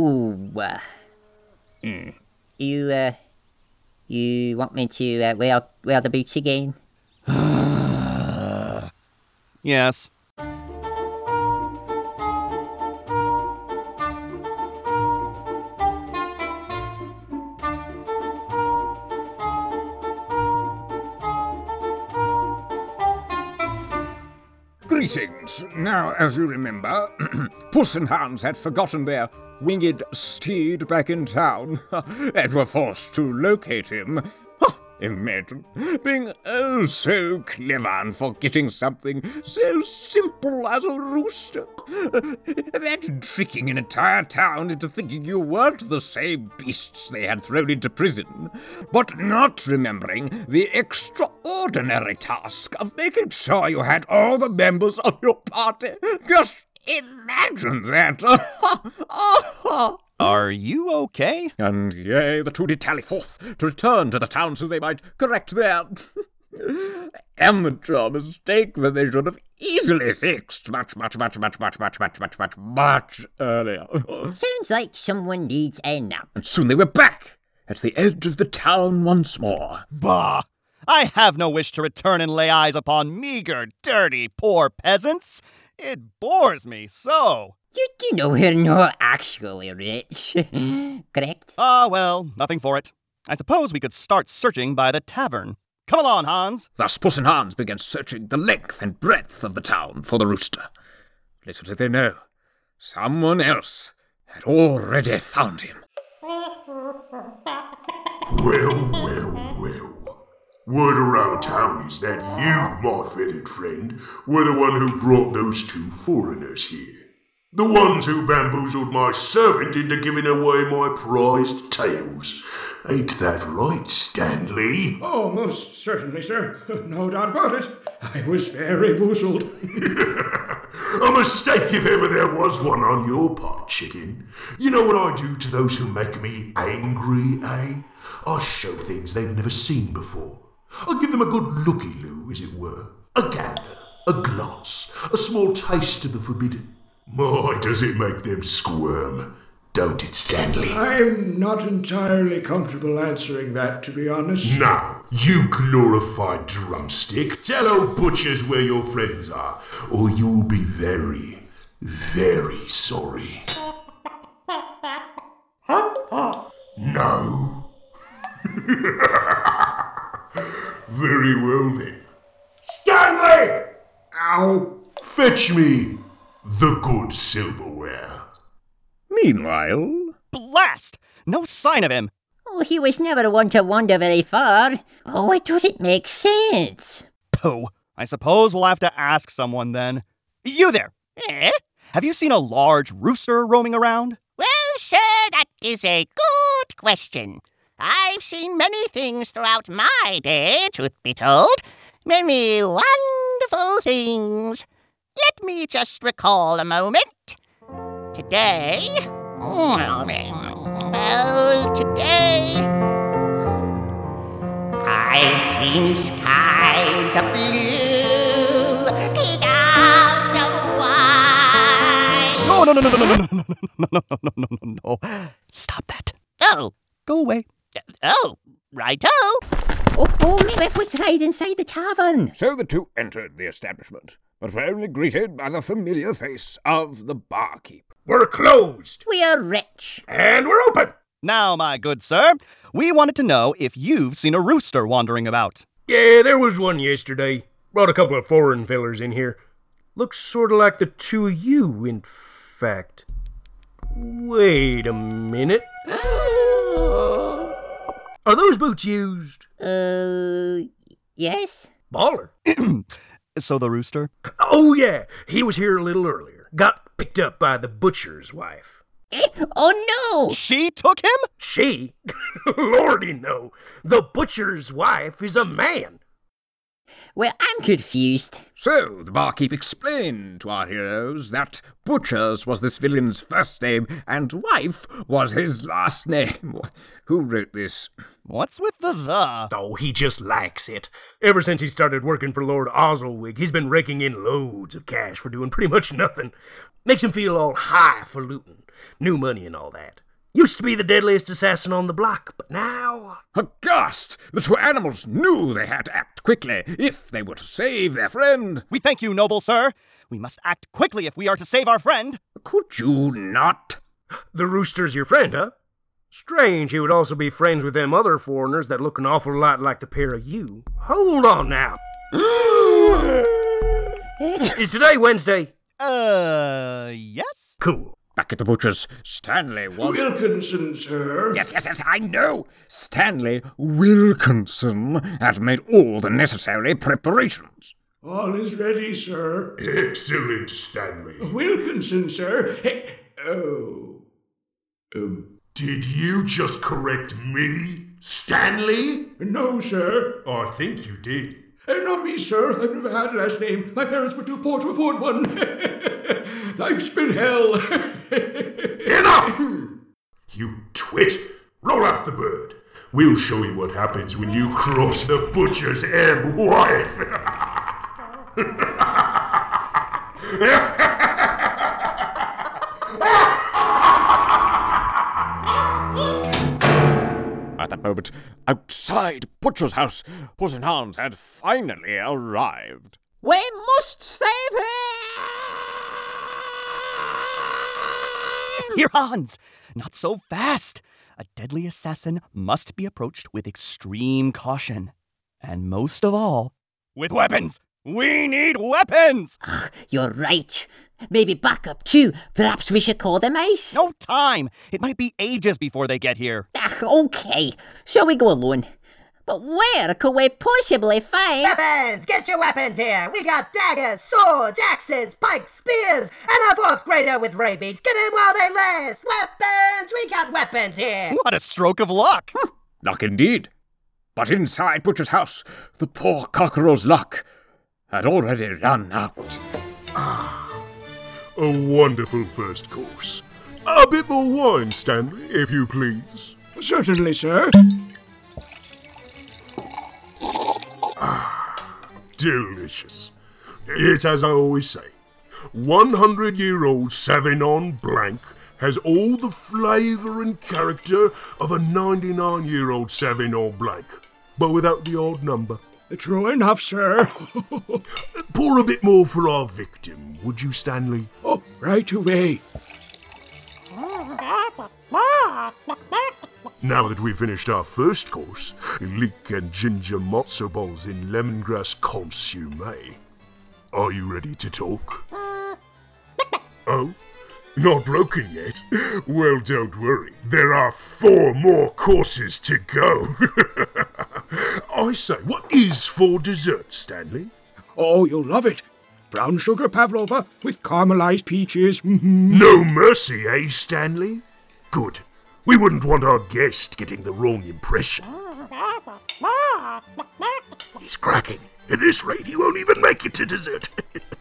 Oh, uh, mm, you, uh, you want me to uh, wear, wear the boots again? Yes. Greetings. Now, as you remember, Puss and Hans had forgotten their winged steed back in town and were forced to locate him. Imagine being oh so clever and forgetting something so simple as a rooster. Imagine tricking an entire town into thinking you weren't the same beasts they had thrown into prison, but not remembering the extraordinary task of making sure you had all the members of your party. Just imagine that. Are you okay? And yea, the two did tally forth to return to the town so they might correct their amateur mistake that they should have easily fixed much, much, much, much, much, much, much, much, much, much earlier. Sounds like someone needs a nap. And soon they were back at the edge of the town once more. Bah! I have no wish to return and lay eyes upon meager, dirty, poor peasants. It bores me so. You do know we're not actually rich, correct? Ah, well, nothing for it. I suppose we could start searching by the tavern. Come along, Hans. Thus Puss and Hans began searching the length and breadth of the town for the rooster. Little did they know, someone else had already found him. Well, well, well. Word around town is that you, my feathered friend, were the one who brought those two foreigners here. The ones who bamboozled my servant into giving away my prized tails. Ain't that right, Stanley? Oh, most certainly, sir. No doubt about it. I was very boozled. A mistake if ever there was one on your part, chicken. You know what I do to those who make me angry, eh? I show things they've never seen before. I give them a good looky-loo, as it were. A gander, a glance, a small taste of the forbidden. My, does it make them squirm. Don't it, Stanley? I'm not entirely comfortable answering that, to be honest. Now, you glorified drumstick, tell old butchers where your friends are, or you'll be very, very sorry. No. very well then. Stanley! Ow! Fetch me the good silverware. Meanwhile, Blast! No sign of him. Oh, he was never one to wander very far. Oh, it doesn't make sense. Pooh. I suppose we'll have to ask someone then. You there! Eh? Have you seen a large rooster roaming around? Well, sir, that is a good question. I've seen many things throughout my day, truth be told. Many wonderful things. Let me just recall a moment. Today. Well, today. I've seen skies of blue, clouds of white. No, no, no, no, no, no, no, no, no, no, no, no, no, no. Stop that. Oh, Go away. Oh, righto. Oh, oh, maybe if we tried inside the tavern. so the two entered the establishment, but were only greeted by the familiar face of the barkeep. We're closed. We're rich. And we're open. Now, my good sir, we wanted to know if you've seen a rooster wandering about. Yeah, there was one yesterday. Brought a couple of foreign fellers in here. Looks sort of like the two of you, in fact. Wait a minute. Are those boots used? Uh, yes? Baller. So the rooster? Oh, yeah. He was here a little earlier. Got picked up by the butcher's wife. Eh? Oh, no! She took him? She? Lordy, no. The butcher's wife is a man. Well, I'm confused. So, the barkeep explained to our heroes that Butchers was this villain's first name and wife was his last name. Who wrote this? What's with the the? Oh, he just likes it. Ever since he started working for Lord Oswald, he's been raking in loads of cash for doing pretty much nothing. Makes him feel all high highfalutin, new money and all that. Used to be the deadliest assassin on the block, but now. Aghast! The two animals knew they had to act quickly if they were to save their friend. We thank you, noble sir. We must act quickly if we are to save our friend. Could you not? The rooster's your friend, huh? Strange he would also be friends with them other foreigners that look an awful lot like the pair of you. Hold on now. Is today Wednesday? Uh, yes? Cool. Back at the butcher's, Stanley was. Wilkinson, sir. Yes, yes, yes, I know. Stanley Wilkinson had made all the necessary preparations. All is ready, sir. Excellent, Stanley. Wilkinson, sir. Hey, oh. Um, Did you just correct me, Stanley? no, sir. I think you did. Uh, not me, sir. I've never had a last name. My parents were too poor to afford one. Life's been hell. Enough! you twit! Roll out the bird. We'll show you what happens when you cross the butcher's M wife. At that moment, outside Butcher's house, Puss in Hans had finally arrived. We must save him! Here, Hans! Not so fast! A deadly assassin must be approached with extreme caution. And most of all, with weapons! We need weapons! You're right. Maybe backup too. Perhaps we should call them ice. No time! It might be ages before they get here. Ah, okay. Shall we go alone? But where could we possibly find? Weapons! Get your weapons here! We got daggers, swords, axes, pikes, spears, and a fourth grader with rabies. Get in while they last! Weapons! We got weapons here! What a stroke of luck! Luck indeed. But inside Butcher's house, the poor cockerel's luck had already run out. Ah, A wonderful first course. A bit more wine, Stanley, if you please. Certainly, sir. Delicious. It's as I always say 100 year old Sauvignon Blanc has all the flavour and character of a 99 year old Sauvignon Blanc, but without the odd number. True enough, sir. Pour a bit more for our victim, would you, Stanley? oh, right away. Mmm, Now that we've finished our first course, leek and ginger matzo balls in lemongrass consomme, are you ready to talk? Oh? Not broken yet? Well, don't worry. There are four more courses to go. I say, what is for dessert, Stanley? Oh, you'll love it. Brown sugar pavlova with caramelized peaches. Mhm. No mercy, eh, Stanley? Good. We wouldn't want our guest getting the wrong impression. He's cracking. At this rate, he won't even make it to dessert.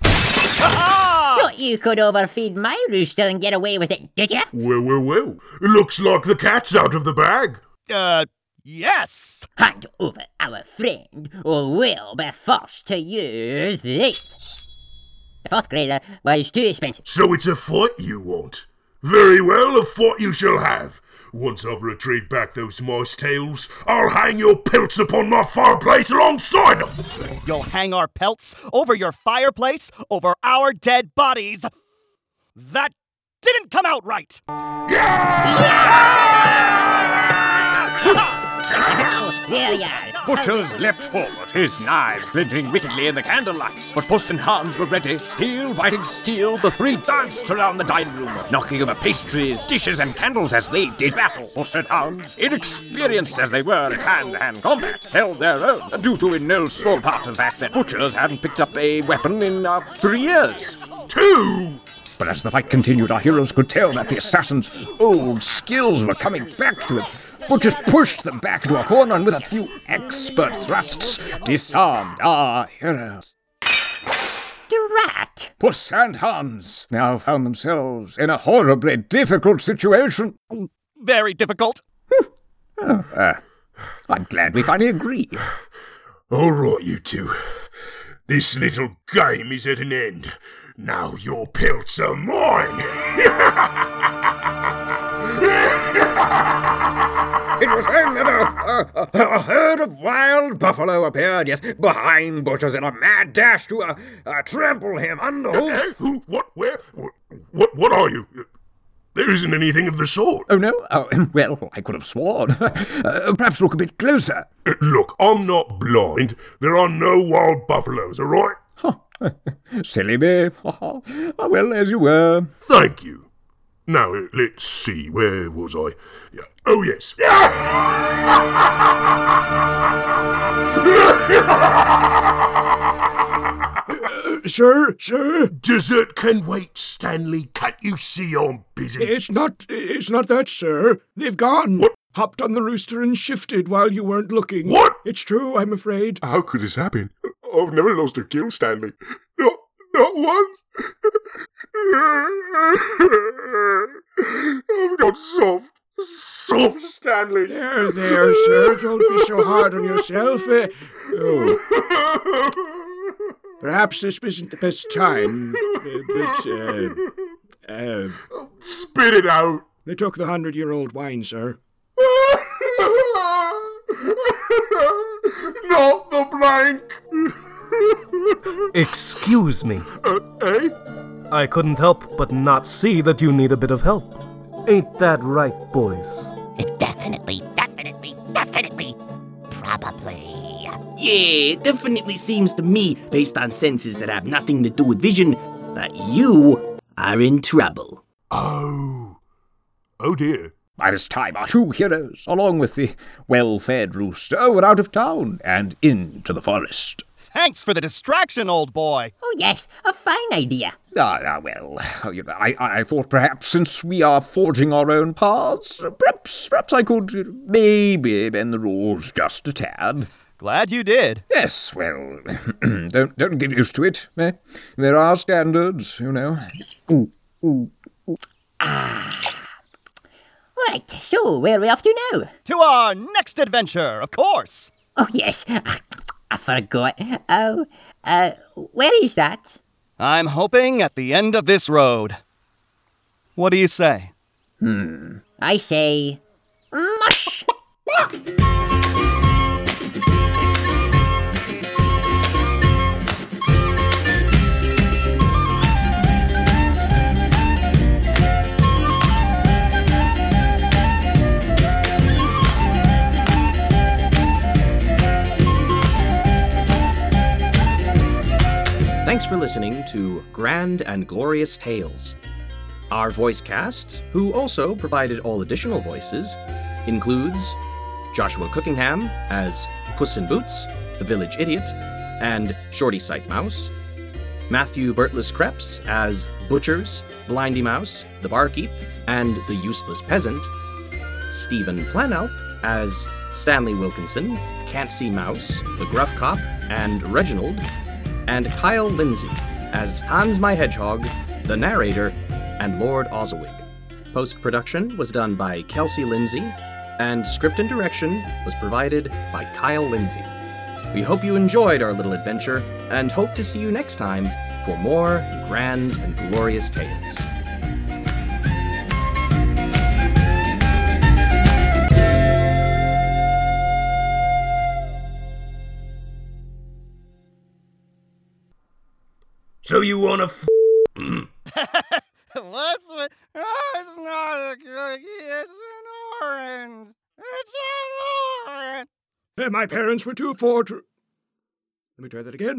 Thought you could overfeed my rooster and get away with it, did ya? well, well, well. Looks like the cat's out of the bag. Uh, yes! Hand over our friend, or we'll be forced to use this. The fourth grader was too expensive. So it's a fight you want? Very well, a fight you shall have. Once I've retrieved back those mice tails, I'll hang your pelts upon my fireplace alongside them. You'll hang our pelts over your fireplace over our dead bodies. That didn't come out right. There you are. Butchers leapt forward, his knives glinting wickedly in the candlelight. But Puss and Hans were ready, steel biting steel. The three danced around the dining room, knocking over pastries, dishes, and candles as they did battle. Puss and Hans, inexperienced as they were in hand-to-hand combat, held their own, due to in no small part the fact that Butchers hadn't picked up a weapon in uh, three years. Two! But as the fight continued, our heroes could tell that the assassin's old skills were coming back to him. Butchers pushed them back into a corner and with a few expert thrusts disarmed our heroes. Drat! Puss and Hans now found themselves in a horribly difficult situation. Very difficult. Oh, uh, I'm glad we finally agree. All right, you two. This little game is at an end. Now your pelts are mine. It was then that a, a, a herd of wild buffalo appeared, yes, behind Butchers in a mad dash to uh, uh, trample him underhoof. Eh? Who? What? Where? What? What are you? There isn't anything of the sort. Oh, no? Oh, well, I could have sworn. Uh, perhaps look a bit closer. Uh, Look, I'm not blind. There are no wild buffaloes, all right? Silly me. Ah, well, as you were. Thank you. Now, let's see, where was I? Yeah. Oh, yes. Sir, sir, Dessert can wait, Stanley. Can't you see I'm busy? it's not, it's not that, sir. They've gone. What? Hopped on the rooster and shifted while you weren't looking. What? It's true, I'm afraid. How could this happen? I've never lost a kill, Stanley. Not, once. I've got soft. Soft, Stanley. There, there, sir. Don't be so hard on yourself. Uh, oh, perhaps this isn't the best time, uh, but uh, uh, Spit it out. they took the hundred-year-old wine, sir. Not the blank. Excuse me. Uh, eh? I couldn't help but not see that you need a bit of help. Ain't that right, boys? It definitely, definitely, definitely, probably. Yeah, it definitely seems to me, based on senses that have nothing to do with vision, that you are in trouble. Oh. Oh dear. By this time, our two heroes, along with the well-fed rooster, were out of town and into the forest. Thanks for the distraction, old boy. Oh, yes, a fine idea. Ah, ah, well, you know, I, I thought perhaps since we are forging our own paths, perhaps, perhaps I could maybe bend the rules just a tad. Glad you did. Yes, well, don't don't get used to it. Eh? There are standards, you know. Ah, Right, so where are we off to now? To our next adventure, of course. Oh, yes, I, forgot. Oh, uh, where is that? I'm hoping at the end of this road. What do you say? Hmm. I say, mush! Thanks for listening to Grand and Glorious Tales. Our voice cast, who also provided all additional voices, includes Joshua Cookingham as Puss in Boots, the village idiot, and Shorty Sight Mouse, Matthew Bertless Krebs as Butchers, Blindy Mouse, the barkeep, and the useless peasant, Stephen Planalp as Stanley Wilkinson, Can't See Mouse, the gruff cop, and Reginald, and Kyle Lindsay as Hans My Hedgehog, the narrator, and Lord Oswig. Post production was done by Kelsey Lindsay, and script and direction was provided by Kyle Lindsay. We hope you enjoyed our little adventure and hope to see you next time for more grand and glorious tales. So you wanna f- mm. What's with. Oh, it's not a cookie, it's an orange. It's an orange. My parents were too fortr. Let me try that again.